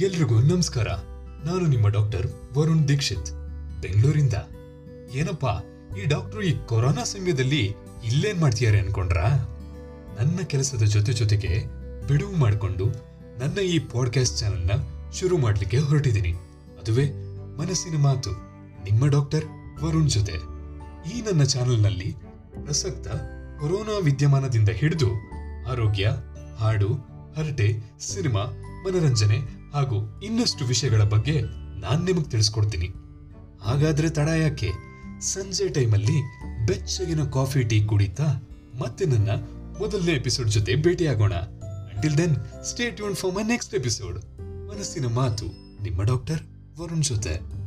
ಎಲ್ರಿಗೂ ನಮಸ್ಕಾರ. ನಾನು ನಿಮ್ಮ ಡಾಕ್ಟರ್ ವರುಣ್ ದೀಕ್ಷಿತ್. ಬೆಂಗಳೂರಿಂದ. ಏನಪ್ಪಾ, ಈ ಡಾಕ್ಟರ್ ಈ ಕೊರೋನಾ ಸಮಯದಲ್ಲಿ ಇಲ್ಲೇನ್ ಮಾಡ್ತಿದ್ದಾರೆ ಅನ್ಕೊಂಡ್ರಾ? ನನ್ನ ಕೆಲಸದ ಜೊತೆ ಜೊತೆಗೆ ಬಿಡುವು ಮಾಡಿಕೊಂಡು ನನ್ನ ಈ ಪಾಡ್ಕಾಸ್ಟ್ ಚಾನೆಲ್ನ ಶುರು ಮಾಡ್ಲಿಕ್ಕೆ ಹೊರಟಿದ್ದೀನಿ. ಅದುವೇ ಮನಸ್ಸಿನ ಮಾತು, ನಿಮ್ಮ ಡಾಕ್ಟರ್ ವರುಣ್ ಜೊತೆ. ಈ ನನ್ನ ಚಾನೆಲ್ನಲ್ಲಿ ಪ್ರಸಕ್ತ ಕೊರೋನಾ ವಿದ್ಯಮಾನದಿಂದ ಹಿಡಿದು ಆರೋಗ್ಯ, ಹಾಡು, ಹರಟೆ, ಸಿನಿಮಾ ಮನರಂಜನೆ ಹಾಗೂ ಇನ್ನಷ್ಟು ವಿಷಯಗಳ ಬಗ್ಗೆ ನಾನ್ ನಿಮಗ್ ತಿಳಿಸ್ಕೊಡ್ತೀನಿ. ಹಾಗಾದ್ರೆ ತಡ ಯಾಕೆ? ಸಂಜೆ ಟೈಮಲ್ಲಿ ಬೆಚ್ಚಗಿನ ಕಾಫಿ, ಟೀ ಕುಡಿತಾ ಮತ್ತೆ ನನ್ನ ಮೊದಲನೇ ಎಪಿಸೋಡ್ ಜೊತೆ ಭೇಟಿಯಾಗೋಣ. Until then stay tune for my next episode ಮನಸ್ಸಿನ ಮಾತು ನಿಮ್ಮ ಡಾಕ್ಟರ್ ವರುಣ್ ಜೊತೆ.